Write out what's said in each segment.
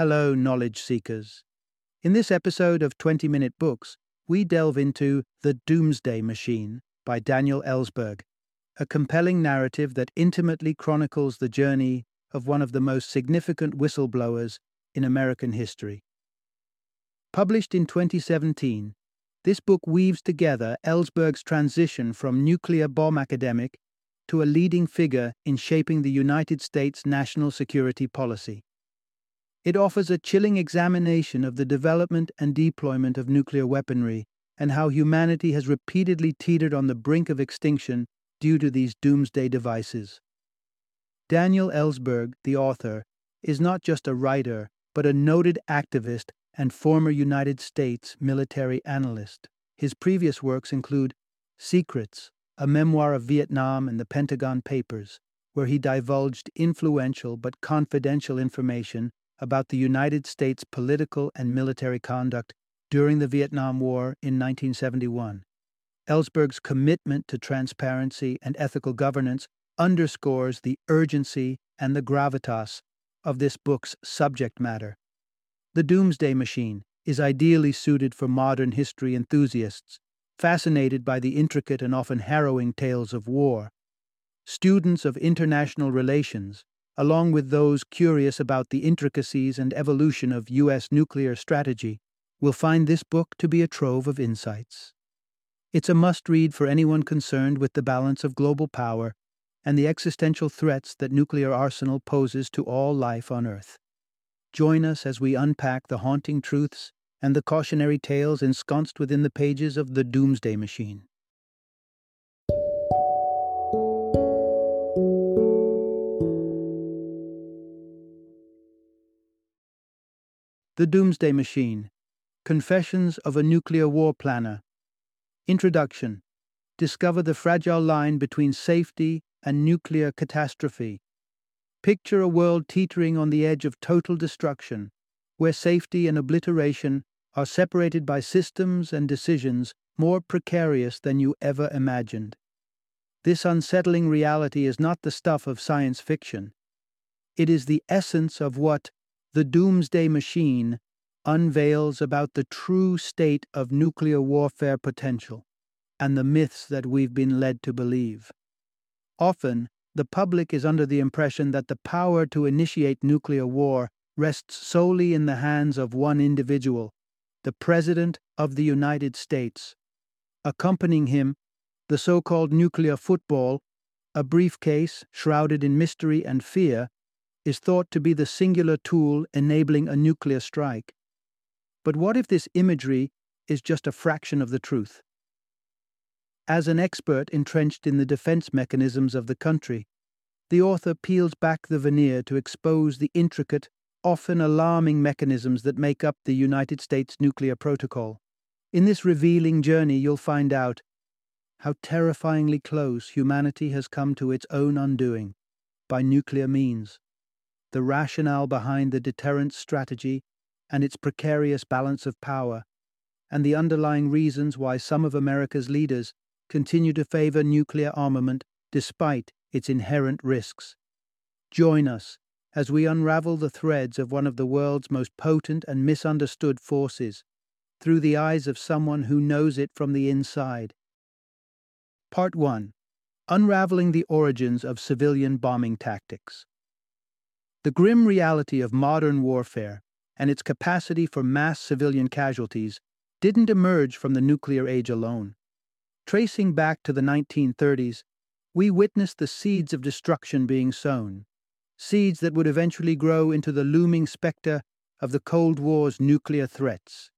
Hello, knowledge seekers. In this episode of 20 Minute Books, we delve into The Doomsday Machine by Daniel Ellsberg, a compelling narrative that intimately chronicles the journey of one of the most significant whistleblowers in American history. Published in 2017, this book weaves together Ellsberg's transition from nuclear bomb academic to a leading figure in shaping the United States national security policy. It offers a chilling examination of the development and deployment of nuclear weaponry and how humanity has repeatedly teetered on the brink of extinction due to these doomsday devices. Daniel Ellsberg, the author, is not just a writer, but a noted activist and former United States military analyst. His previous works include Secrets, a memoir of Vietnam and the Pentagon Papers, where he divulged influential but confidential information about the United States political and military conduct during the Vietnam War in 1971. Ellsberg's commitment to transparency and ethical governance underscores the urgency and the gravitas of this book's subject matter. The Doomsday Machine is ideally suited for modern history enthusiasts, fascinated by the intricate and often harrowing tales of war. Students of international relations, along with those curious about the intricacies and evolution of U.S. nuclear strategy, will find this book to be a trove of insights. It's a must read for anyone concerned with the balance of global power and the existential threats that nuclear arsenal poses to all life on Earth. Join us as we unpack the haunting truths and the cautionary tales ensconced within the pages of The Doomsday Machine. The Doomsday Machine Confessions of a Nuclear War Planner. Introduction Discover the fragile line between safety and nuclear catastrophe Picture a world teetering on the edge of total destruction, where safety and obliteration are separated by systems and decisions more precarious than you ever imagined. This unsettling reality is not the stuff of science fiction. It is the essence of what the Doomsday Machine unveils about the true state of nuclear warfare potential and the myths that we've been led to believe. Often, the public is under the impression that the power to initiate nuclear war rests solely in the hands of one individual, the President of the United States. Accompanying him, the so called nuclear football, a briefcase shrouded in mystery and fear, is thought to be the singular tool enabling a nuclear strike. But what if this imagery is just a fraction of the truth? As an expert entrenched in the defense mechanisms of the country, the author peels back the veneer to expose the intricate, often alarming mechanisms that make up the United States nuclear protocol. In this revealing journey, you'll find out how terrifyingly close humanity has come to its own undoing by nuclear means, the rationale behind the deterrence strategy and its precarious balance of power, and the underlying reasons why some of America's leaders continue to favor nuclear armament despite its inherent risks. Join us as we unravel the threads of one of the world's most potent and misunderstood forces through the eyes of someone who knows it from the inside. Part 1 Unraveling the Origins of Civilian Bombing Tactics. The grim reality of modern warfare and its capacity for mass civilian casualties didn't emerge from the nuclear age alone. Tracing back to the 1930s, we witnessed the seeds of destruction being sown, seeds that would eventually grow into the looming specter of the Cold War's nuclear threats.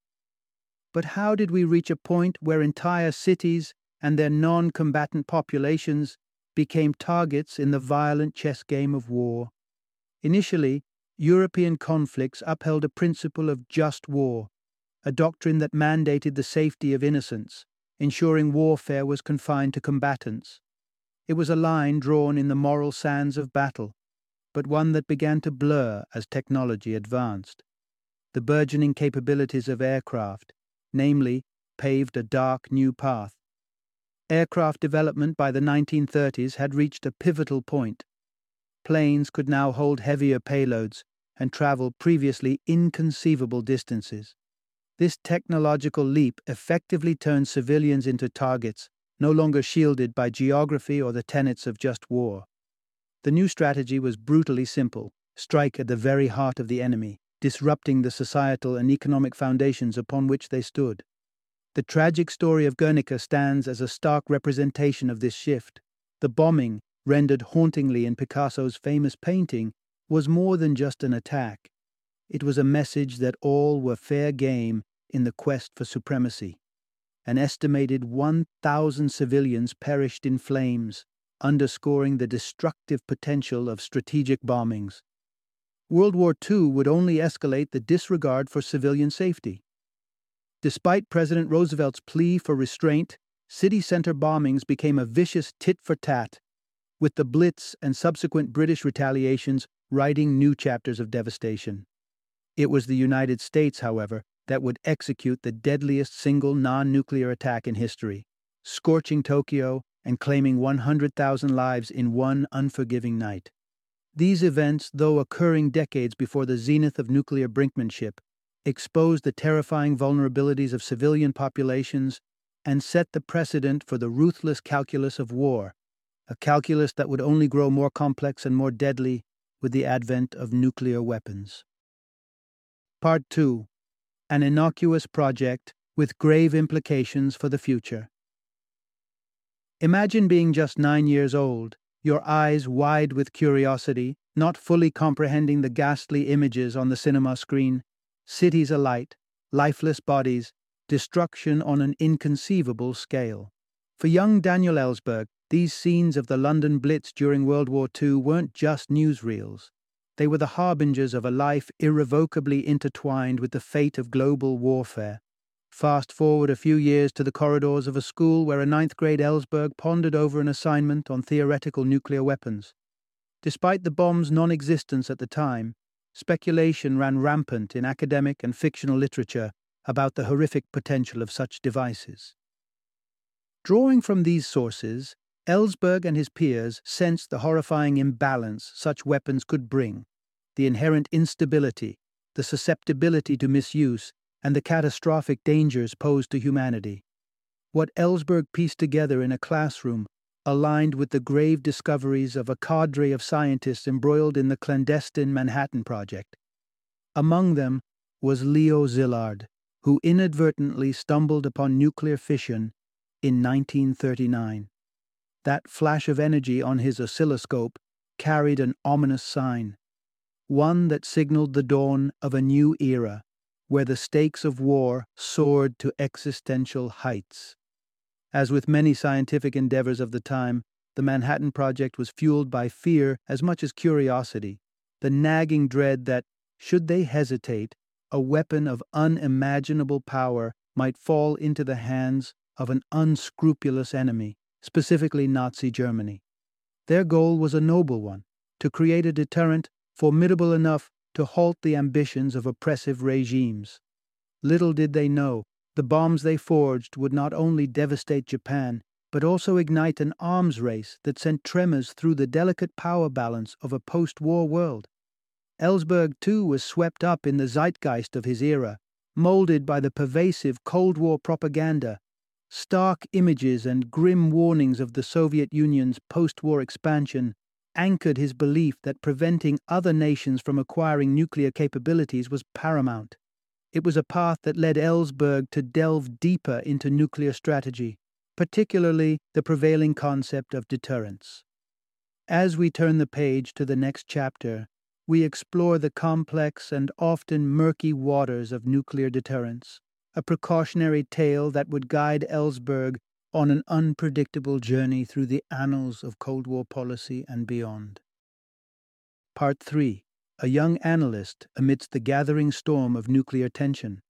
But how did we reach a point where entire cities and their non combatant populations became targets in the violent chess game of war? Initially, European conflicts upheld a principle of just war, a doctrine that mandated the safety of innocents ensuring warfare was confined to combatants. It was a line drawn in the moral sands of battle, but one that began to blur as technology advanced. The burgeoning capabilities of aircraft, namely, paved a dark new path. Aircraft development by the 1930s had reached a pivotal point. Planes could now hold heavier payloads, and travel previously inconceivable distances. This technological leap effectively turned civilians into targets, no longer shielded by geography or the tenets of just war. The new strategy was brutally simple strike at the very heart of the enemy, disrupting the societal and economic foundations upon which they stood. The tragic story of Guernica stands as a stark representation of this shift. The bombing, rendered hauntingly in Picasso's famous painting, was more than just an attack. It was a message that all were fair game in the quest for supremacy. An estimated 1,000 civilians perished in flames, underscoring the destructive potential of strategic bombings. World War II would only escalate the disregard for civilian safety. Despite President Roosevelt's plea for restraint, city center bombings became a vicious tit for tat, with the Blitz and subsequent British retaliations writing new chapters of devastation. It was the United States, however, that would execute the deadliest single non nuclear attack in history, scorching Tokyo and claiming 100,000 lives in one unforgiving night. These events, though occurring decades before the zenith of nuclear brinkmanship, exposed the terrifying vulnerabilities of civilian populations and set the precedent for the ruthless calculus of war, a calculus that would only grow more complex and more deadly with the advent of nuclear weapons. Part 2 An innocuous project with grave implications for the future. Imagine being just nine years old, your eyes wide with curiosity, not fully comprehending the ghastly images on the cinema screen cities alight, lifeless bodies, destruction on an inconceivable scale. For young Daniel Ellsberg, these scenes of the London Blitz during World War II weren't just newsreels. They were the harbingers of a life irrevocably intertwined with the fate of global warfare. Fast forward a few years to the corridors of a school where a ninth grade Ellsberg pondered over an assignment on theoretical nuclear weapons. Despite the bomb's non existence at the time, speculation ran rampant in academic and fictional literature about the horrific potential of such devices. Drawing from these sources, Ellsberg and his peers sensed the horrifying imbalance such weapons could bring, the inherent instability, the susceptibility to misuse, and the catastrophic dangers posed to humanity. What Ellsberg pieced together in a classroom aligned with the grave discoveries of a cadre of scientists embroiled in the clandestine Manhattan Project. Among them was Leo Szilard, who inadvertently stumbled upon nuclear fission in 1939. That flash of energy on his oscilloscope carried an ominous sign, one that signaled the dawn of a new era where the stakes of war soared to existential heights. As with many scientific endeavors of the time, the Manhattan Project was fueled by fear as much as curiosity, the nagging dread that, should they hesitate, a weapon of unimaginable power might fall into the hands of an unscrupulous enemy, specifically Nazi Germany. Their goal was a noble one to create a deterrent formidable enough to halt the ambitions of oppressive regimes. Little did they know, the bombs they forged would not only devastate Japan, but also ignite an arms race that sent tremors through the delicate power balance of a post war world. Ellsberg, too, was swept up in the zeitgeist of his era, molded by the pervasive Cold War propaganda, stark images and grim warnings of the Soviet Union's post war expansion anchored his belief that preventing other nations from acquiring nuclear capabilities was paramount. It was a path that led Ellsberg to delve deeper into nuclear strategy, particularly the prevailing concept of deterrence. As we turn the page to the next chapter, we explore the complex and often murky waters of nuclear deterrence, a precautionary tale that would guide Ellsberg on an unpredictable journey through the annals of Cold War policy and beyond. Part 3 A Young Analyst Amidst the Gathering Storm of Nuclear Tension.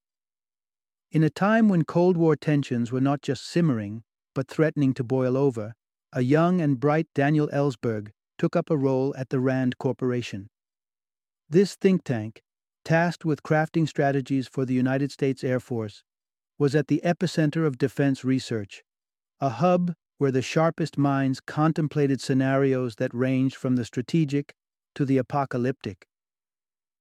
In a time when Cold War tensions were not just simmering, but threatening to boil over, a young and bright Daniel Ellsberg took up a role at the RAND Corporation. This think tank, tasked with crafting strategies for the United States Air Force, was at the epicenter of defense research a hub where the sharpest minds contemplated scenarios that ranged from the strategic to the apocalyptic.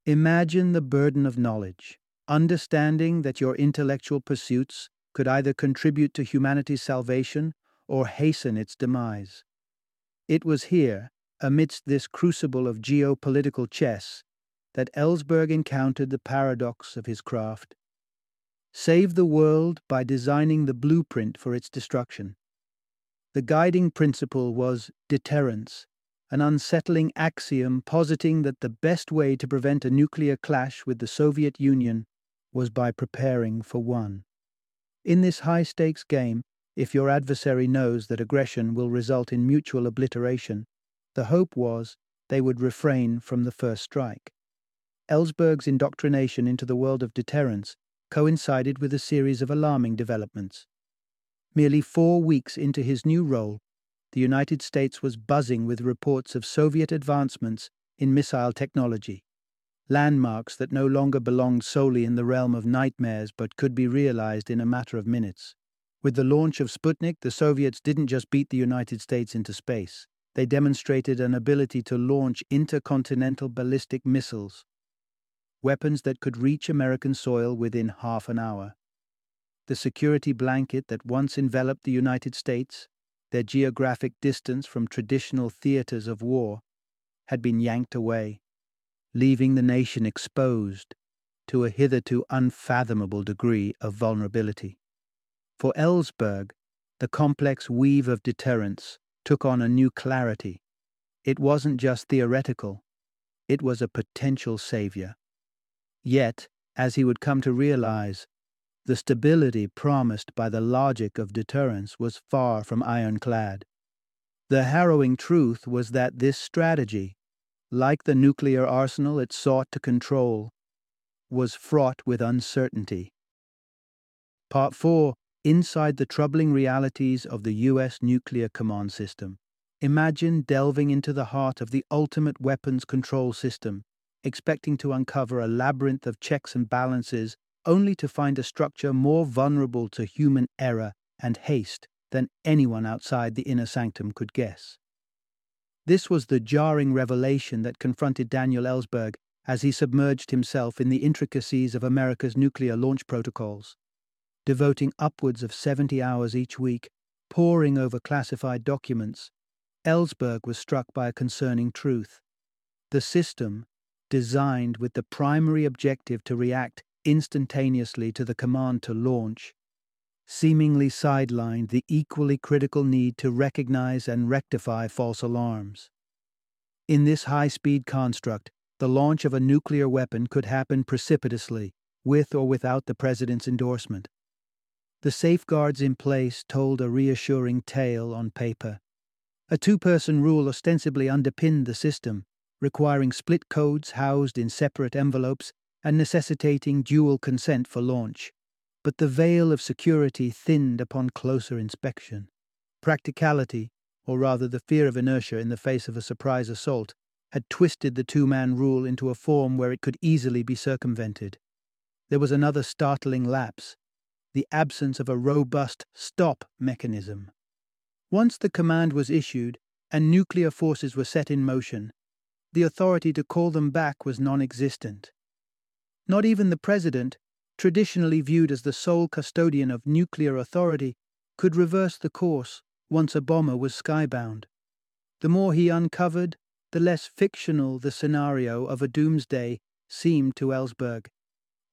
Imagine the burden of knowledge, understanding that your intellectual pursuits could either contribute to humanity's salvation or hasten its demise. It was here, amidst this crucible of geopolitical chess, that Ellsberg encountered the paradox of his craft. Save the world by designing the blueprint for its destruction. The guiding principle was deterrence, an unsettling axiom positing that the best way to prevent a nuclear clash with the Soviet Union was by preparing for one. In this high stakes game, if your adversary knows that aggression will result in mutual obliteration, the hope was they would refrain from the first strike. Ellsberg's indoctrination into the world of deterrence coincided with a series of alarming developments. Merely four weeks into his new role, the United States was buzzing with reports of Soviet advancements in missile technology, landmarks that no longer belonged solely in the realm of nightmares but could be realized in a matter of minutes. With the launch of Sputnik, the Soviets didn't just beat the United States into space, they demonstrated an ability to launch intercontinental ballistic missiles, weapons that could reach American soil within half an hour. The security blanket that once enveloped the United States, their geographic distance from traditional theaters of war, had been yanked away, leaving the nation exposed to a hitherto unfathomable degree of vulnerability. For Ellsberg, the complex weave of deterrence took on a new clarity. It wasn't just theoretical, it was a potential savior. Yet, as he would come to realize, the stability promised by the logic of deterrence was far from ironclad. The harrowing truth was that this strategy, like the nuclear arsenal it sought to control, was fraught with uncertainty. Part 4 Inside the troubling realities of the U.S. nuclear command system. Imagine delving into the heart of the ultimate weapons control system, expecting to uncover a labyrinth of checks and balances, only to find a structure more vulnerable to human error and haste than anyone outside the inner sanctum could guess. This was the jarring revelation that confronted Daniel Ellsberg as he submerged himself in the intricacies of America's nuclear launch protocols devoting upwards of 70 hours each week, poring over classified documents, Ellsberg was struck by a concerning truth. The system, designed with the primary objective to react instantaneously to the command to launch, seemingly sidelined the equally critical need to recognize and rectify false alarms. In this high speed construct, the launch of a nuclear weapon could happen precipitously, with or without the President's endorsement. The safeguards in place told a reassuring tale on paper. A two person rule ostensibly underpinned the system, requiring split codes housed in separate envelopes and necessitating dual consent for launch. But the veil of security thinned upon closer inspection. Practicality, or rather the fear of inertia in the face of a surprise assault, had twisted the two man rule into a form where it could easily be circumvented. There was another startling lapse the absence of a robust stop mechanism. Once the command was issued and nuclear forces were set in motion, the authority to call them back was non existent. Not even the President, traditionally viewed as the sole custodian of nuclear authority, could reverse the course once a bomber was skybound. The more he uncovered, the less fictional the scenario of a doomsday seemed to Ellsberg.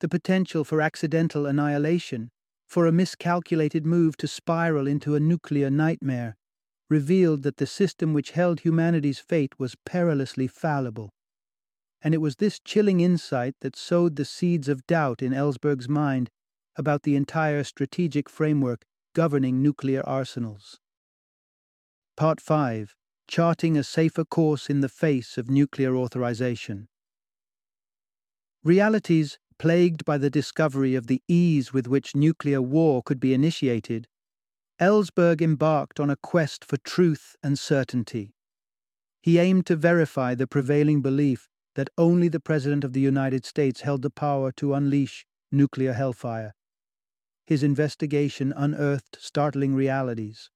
The potential for accidental annihilation for a miscalculated move to spiral into a nuclear nightmare, revealed that the system which held humanity's fate was perilously fallible. And it was this chilling insight that sowed the seeds of doubt in Ellsberg's mind about the entire strategic framework governing nuclear arsenals. Part 5 Charting a Safer Course in the Face of Nuclear Authorization. Realities plagued by the discovery of the ease with which nuclear war could be initiated, Ellsberg embarked on a quest for truth and certainty. He aimed to verify the prevailing belief that only the President of the United States held the power to unleash nuclear hellfire. His investigation unearthed startling realities.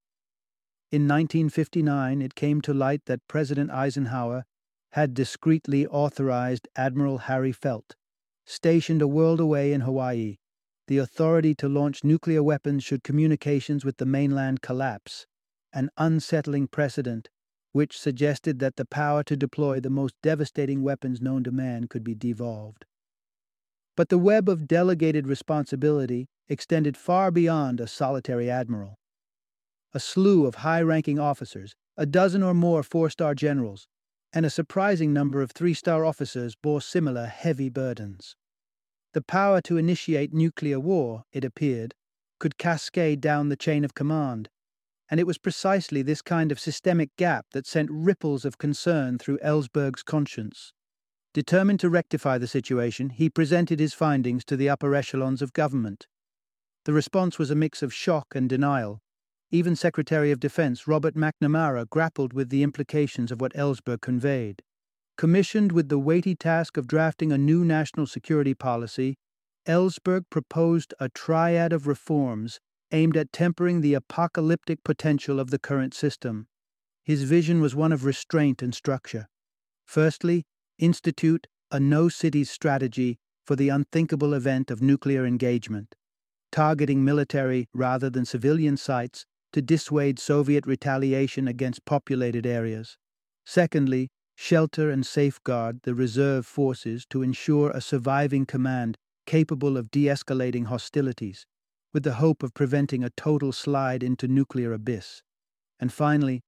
In 1959, it came to light that President Eisenhower had discreetly authorized Admiral Harry Felt, stationed a world away in Hawaii, the authority to launch nuclear weapons should communications with the mainland collapse, an unsettling precedent which suggested that the power to deploy the most devastating weapons known to man could be devolved. But the web of delegated responsibility extended far beyond a solitary admiral. A slew of high ranking officers, a dozen or more four star generals, and a surprising number of three star officers bore similar heavy burdens. The power to initiate nuclear war, it appeared, could cascade down the chain of command, and it was precisely this kind of systemic gap that sent ripples of concern through Ellsberg's conscience. Determined to rectify the situation, he presented his findings to the upper echelons of government. The response was a mix of shock and denial. Even Secretary of Defense Robert McNamara grappled with the implications of what Ellsberg conveyed. Commissioned with the weighty task of drafting a new national security policy, Ellsberg proposed a triad of reforms aimed at tempering the apocalyptic potential of the current system. His vision was one of restraint and structure. Firstly, institute a no cities strategy for the unthinkable event of nuclear engagement, targeting military rather than civilian sites to dissuade Soviet retaliation against populated areas. Secondly, shelter and safeguard the reserve forces to ensure a surviving command capable of de escalating hostilities, with the hope of preventing a total slide into nuclear abyss. And finally,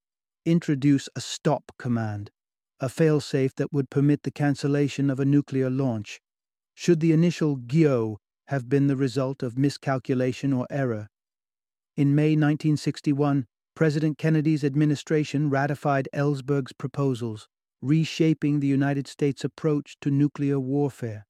introduce a stop command, a failsafe that would permit the cancellation of a nuclear launch, should the initial GIO have been the result of miscalculation or error. In May 1961, President Kennedy's administration ratified Ellsberg's proposals, reshaping the United States' approach to nuclear warfare.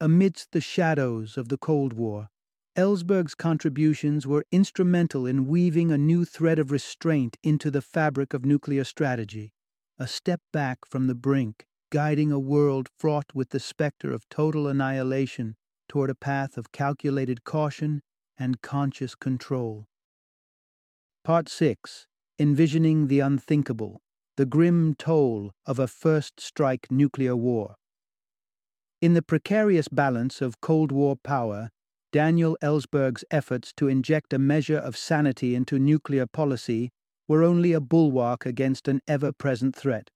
Amidst the shadows of the Cold War, Ellsberg's contributions were instrumental in weaving a new thread of restraint into the fabric of nuclear strategy, a step back from the brink, guiding a world fraught with the specter of total annihilation toward a path of calculated caution and conscious control. Part 6 Envisioning the Unthinkable the grim toll of a first strike nuclear war. In the precarious balance of Cold War power, Daniel Ellsberg's efforts to inject a measure of sanity into nuclear policy were only a bulwark against an ever present threat.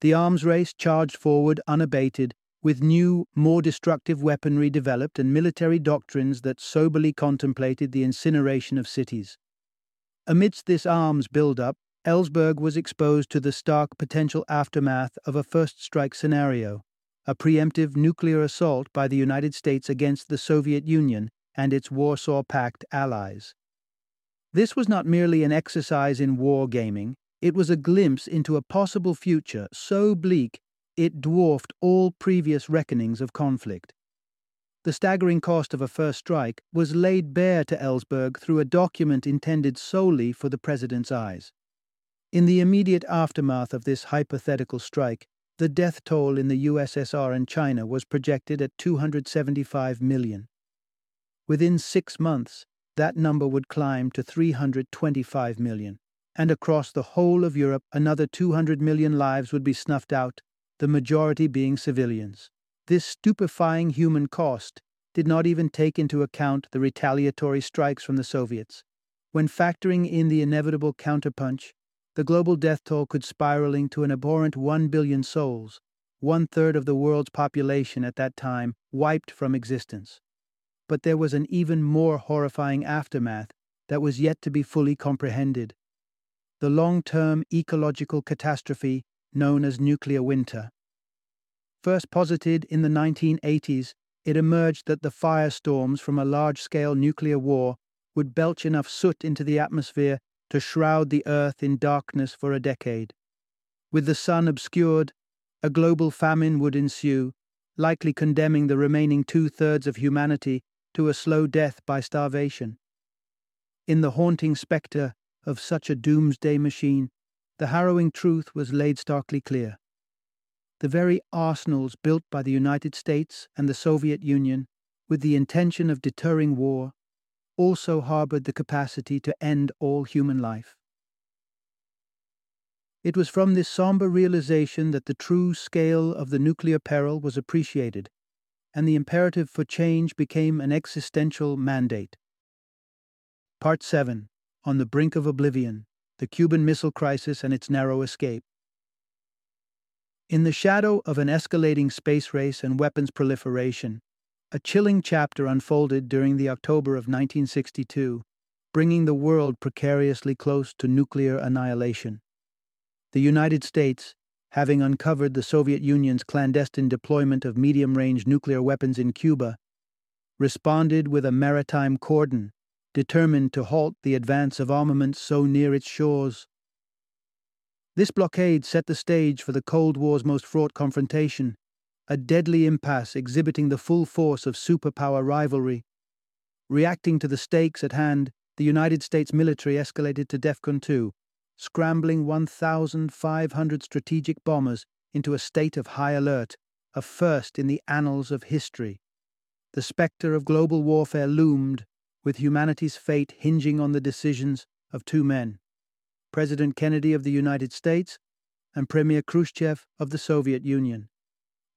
The arms race charged forward unabated, with new, more destructive weaponry developed and military doctrines that soberly contemplated the incineration of cities. Amidst this arms build-up, Ellsberg was exposed to the stark potential aftermath of a first strike scenario, a preemptive nuclear assault by the United States against the Soviet Union and its Warsaw Pact allies. This was not merely an exercise in war gaming, it was a glimpse into a possible future so bleak it dwarfed all previous reckonings of conflict. The staggering cost of a first strike was laid bare to Ellsberg through a document intended solely for the President's eyes. In the immediate aftermath of this hypothetical strike, the death toll in the USSR and China was projected at 275 million. Within six months, that number would climb to 325 million, and across the whole of Europe, another 200 million lives would be snuffed out, the majority being civilians. This stupefying human cost did not even take into account the retaliatory strikes from the Soviets. When factoring in the inevitable counterpunch, the global death toll could spiraling to an abhorrent 1 billion souls, one third of the world's population at that time wiped from existence. But there was an even more horrifying aftermath that was yet to be fully comprehended. The long term ecological catastrophe known as nuclear winter. First posited in the 1980s, it emerged that the firestorms from a large scale nuclear war would belch enough soot into the atmosphere to shroud the earth in darkness for a decade. With the sun obscured, a global famine would ensue, likely condemning the remaining two thirds of humanity to a slow death by starvation. In the haunting spectre of such a doomsday machine, the harrowing truth was laid starkly clear. The very arsenals built by the United States and the Soviet Union, with the intention of deterring war, also harbored the capacity to end all human life. It was from this somber realization that the true scale of the nuclear peril was appreciated, and the imperative for change became an existential mandate. Part 7 On the Brink of Oblivion The Cuban Missile Crisis and Its Narrow Escape. In the shadow of an escalating space race and weapons proliferation, a chilling chapter unfolded during the October of 1962, bringing the world precariously close to nuclear annihilation. The United States, having uncovered the Soviet Union's clandestine deployment of medium range nuclear weapons in Cuba, responded with a maritime cordon, determined to halt the advance of armaments so near its shores. This blockade set the stage for the Cold War's most fraught confrontation, a deadly impasse exhibiting the full force of superpower rivalry. Reacting to the stakes at hand, the United States military escalated to DEFCON 2, scrambling 1,500 strategic bombers into a state of high alert, a first in the annals of history. The spectre of global warfare loomed, with humanity's fate hinging on the decisions of two men President Kennedy of the United States and Premier Khrushchev of the Soviet Union.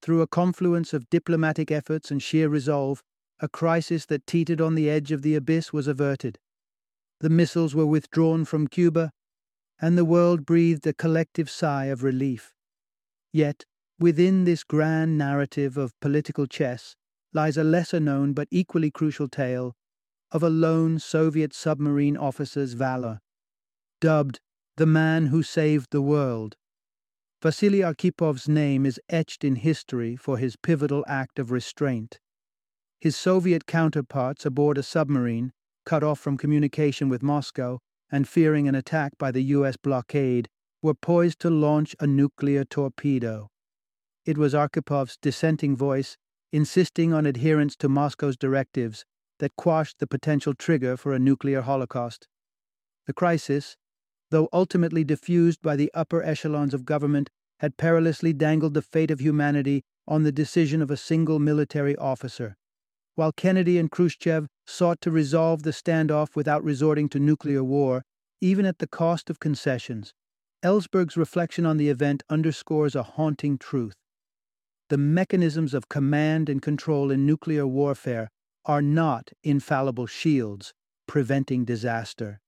Through a confluence of diplomatic efforts and sheer resolve, a crisis that teetered on the edge of the abyss was averted. The missiles were withdrawn from Cuba and the world breathed a collective sigh of relief. Yet, within this grand narrative of political chess lies a lesser known but equally crucial tale of a lone Soviet submarine officer's valor. Dubbed the man who saved the world, Vasily Arkhipov's name is etched in history for his pivotal act of restraint. His Soviet counterparts aboard a submarine, cut off from communication with Moscow, and fearing an attack by the U.S. blockade, were poised to launch a nuclear torpedo. It was Arkhipov's dissenting voice, insisting on adherence to Moscow's directives, that quashed the potential trigger for a nuclear holocaust. The crisis, though ultimately diffused by the upper echelons of government, had perilously dangled the fate of humanity on the decision of a single military officer. While Kennedy and Khrushchev sought to resolve the standoff without resorting to nuclear war, even at the cost of concessions, Ellsberg's reflection on the event underscores a haunting truth. The mechanisms of command and control in nuclear warfare are not infallible shields preventing disaster.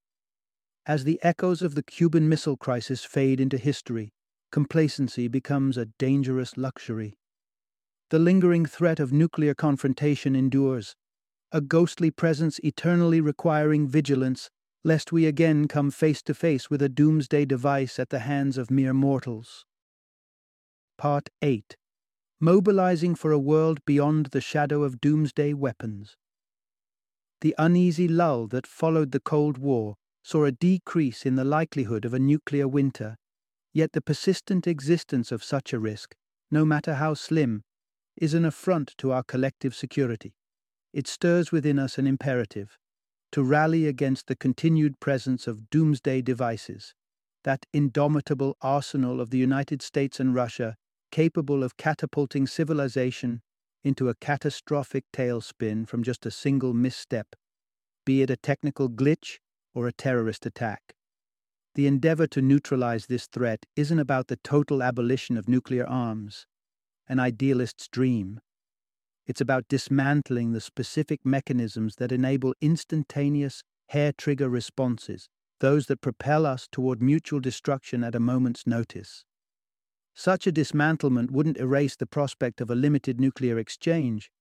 As the echoes of the Cuban Missile Crisis fade into history, complacency becomes a dangerous luxury. The lingering threat of nuclear confrontation endures, a ghostly presence eternally requiring vigilance, lest we again come face to face with a doomsday device at the hands of mere mortals. Part 8 Mobilizing for a World Beyond the Shadow of Doomsday Weapons. The uneasy lull that followed the Cold War saw a decrease in the likelihood of a nuclear winter, yet the persistent existence of such a risk, no matter how slim, is an affront to our collective security. It stirs within us an imperative to rally against the continued presence of doomsday devices, that indomitable arsenal of the United States and Russia capable of catapulting civilization into a catastrophic tailspin from just a single misstep, be it a technical glitch or a terrorist attack. The endeavor to neutralize this threat isn't about the total abolition of nuclear arms an idealist's dream. It's about dismantling the specific mechanisms that enable instantaneous, hair trigger responses, those that propel us toward mutual destruction at a moment's notice. Such a dismantlement wouldn't erase the prospect of a limited nuclear exchange,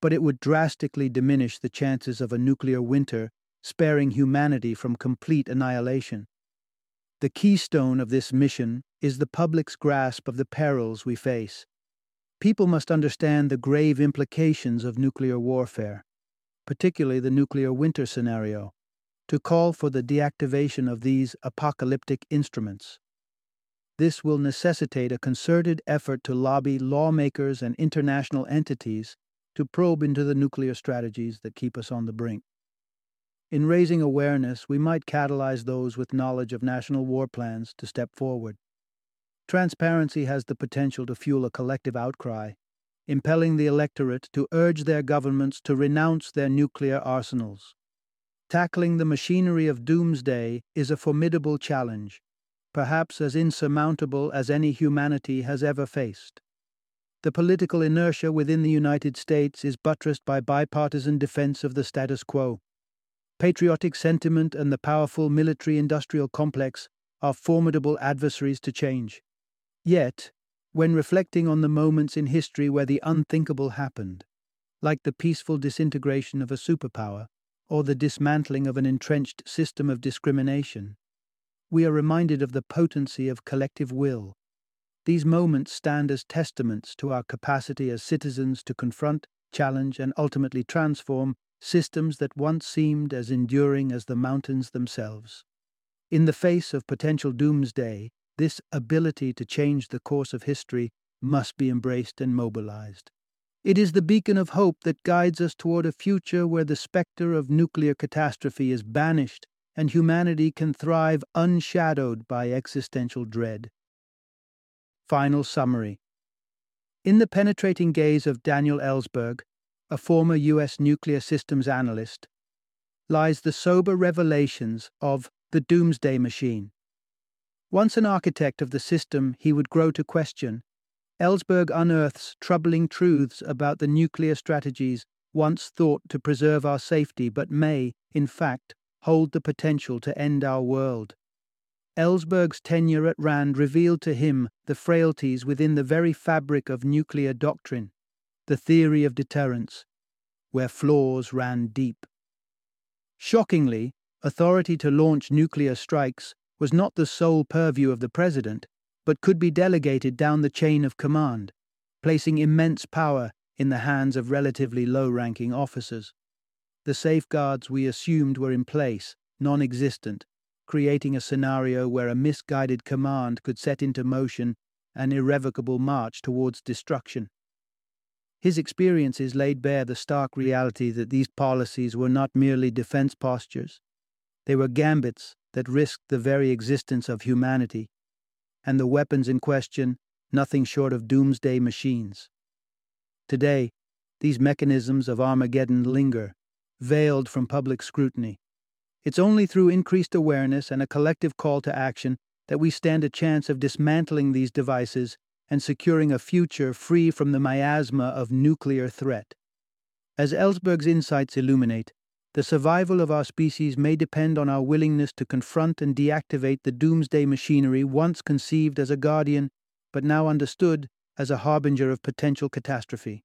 but it would drastically diminish the chances of a nuclear winter, sparing humanity from complete annihilation. The keystone of this mission is the public's grasp of the perils we face People must understand the grave implications of nuclear warfare, particularly the nuclear winter scenario, to call for the deactivation of these apocalyptic instruments. This will necessitate a concerted effort to lobby lawmakers and international entities to probe into the nuclear strategies that keep us on the brink. In raising awareness, we might catalyze those with knowledge of national war plans to step forward. Transparency has the potential to fuel a collective outcry, impelling the electorate to urge their governments to renounce their nuclear arsenals. Tackling the machinery of doomsday is a formidable challenge, perhaps as insurmountable as any humanity has ever faced. The political inertia within the United States is buttressed by bipartisan defense of the status quo. Patriotic sentiment and the powerful military industrial complex are formidable adversaries to change. Yet, when reflecting on the moments in history where the unthinkable happened, like the peaceful disintegration of a superpower or the dismantling of an entrenched system of discrimination, we are reminded of the potency of collective will these moments stand as testaments to our capacity as citizens to confront, challenge, and ultimately transform systems that once seemed as enduring as the mountains themselves. In the face of potential doomsday, this ability to change the course of history must be embraced and mobilized. It is the beacon of hope that guides us toward a future where the specter of nuclear catastrophe is banished and humanity can thrive unshadowed by existential dread. Final summary In the penetrating gaze of Daniel Ellsberg, a former U.S. nuclear systems analyst, lies the sober revelations of the Doomsday Machine. Once an architect of the system he would grow to question, Ellsberg unearths troubling truths about the nuclear strategies once thought to preserve our safety but may, in fact, hold the potential to end our world. Ellsberg's tenure at RAND revealed to him the frailties within the very fabric of nuclear doctrine, the theory of deterrence, where flaws ran deep. Shockingly, authority to launch nuclear strikes was not the sole purview of the President, but could be delegated down the chain of command, placing immense power in the hands of relatively low ranking officers. The safeguards we assumed were in place, non existent, creating a scenario where a misguided command could set into motion an irrevocable march towards destruction. His experiences laid bare the stark reality that these policies were not merely defense postures, they were gambits that risked the very existence of humanity, and the weapons in question nothing short of doomsday machines. Today, these mechanisms of Armageddon linger, veiled from public scrutiny, it's only through increased awareness and a collective call to action that we stand a chance of dismantling these devices and securing a future free from the miasma of nuclear threat. As Ellsberg's insights illuminate, the survival of our species may depend on our willingness to confront and deactivate the doomsday machinery once conceived as a guardian, but now understood as a harbinger of potential catastrophe.